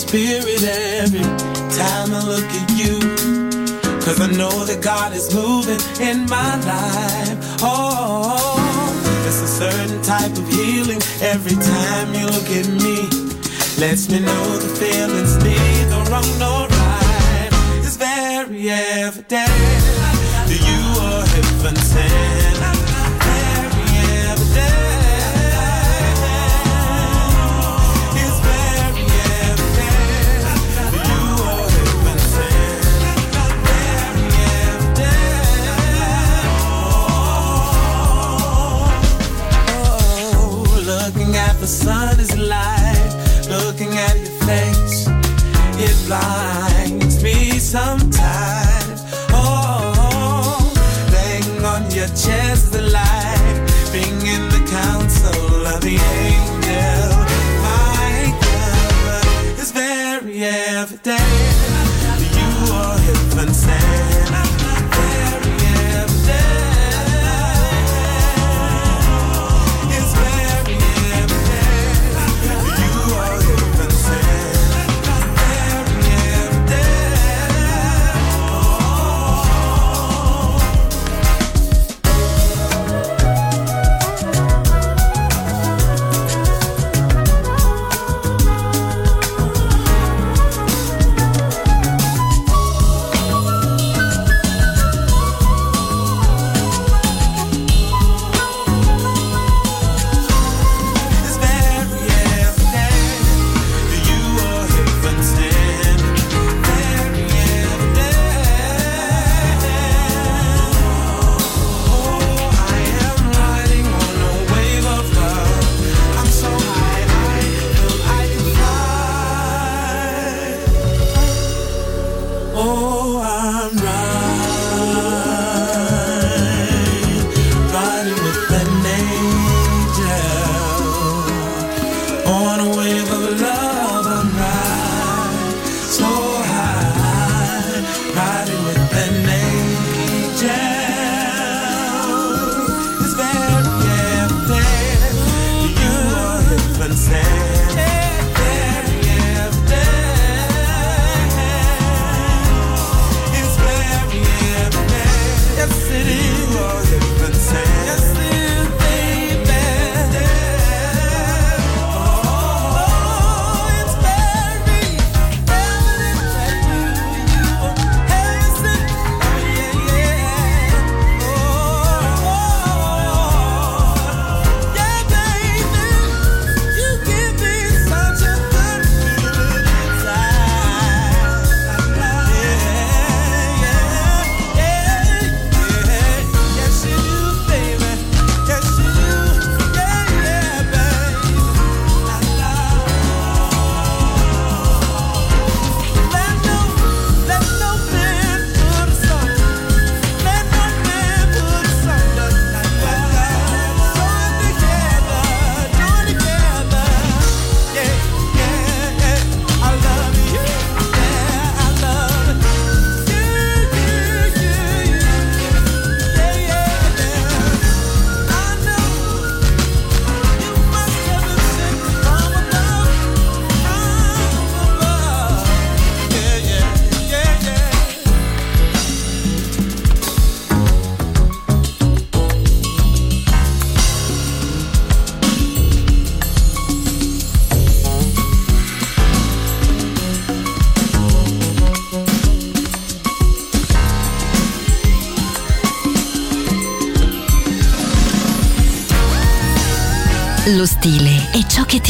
spirit every time I look at you. Cause I know that God is moving in my life. Oh, it's a certain type of healing every time you look at me. Lets me know the feeling's neither wrong nor right. It's very evident that you are heaven sent. the sun is alive, looking at your face, it blinds.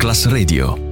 Masterclass Radio.